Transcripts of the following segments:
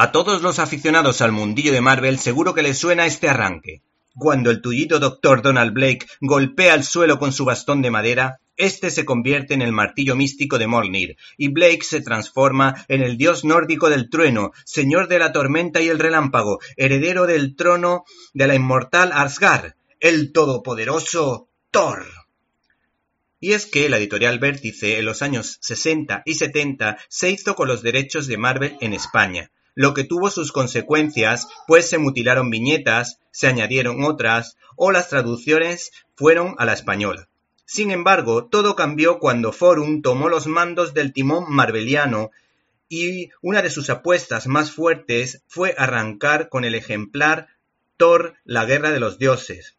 A todos los aficionados al mundillo de Marvel seguro que les suena este arranque. Cuando el tullito Dr. Donald Blake golpea el suelo con su bastón de madera, este se convierte en el martillo místico de Mjolnir, y Blake se transforma en el dios nórdico del trueno, señor de la tormenta y el relámpago, heredero del trono de la inmortal Asgard, el todopoderoso Thor. Y es que la editorial Vértice en los años 60 y 70 se hizo con los derechos de Marvel en España, lo que tuvo sus consecuencias, pues se mutilaron viñetas, se añadieron otras, o las traducciones fueron a la española. Sin embargo, todo cambió cuando Forum tomó los mandos del timón marveliano y una de sus apuestas más fuertes fue arrancar con el ejemplar Thor, la guerra de los dioses,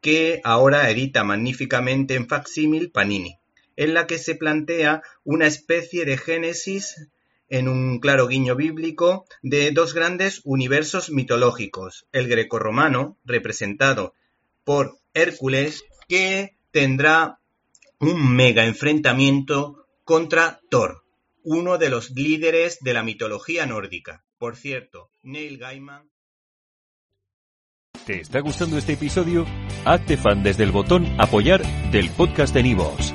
que ahora edita magníficamente en facsímil Panini, en la que se plantea una especie de génesis en un claro guiño bíblico de dos grandes universos mitológicos, el grecorromano, representado por Hércules, que tendrá un mega enfrentamiento contra Thor, uno de los líderes de la mitología nórdica. Por cierto, Neil Gaiman. ¿Te está gustando este episodio? Hazte fan desde el botón Apoyar del podcast de Nivos.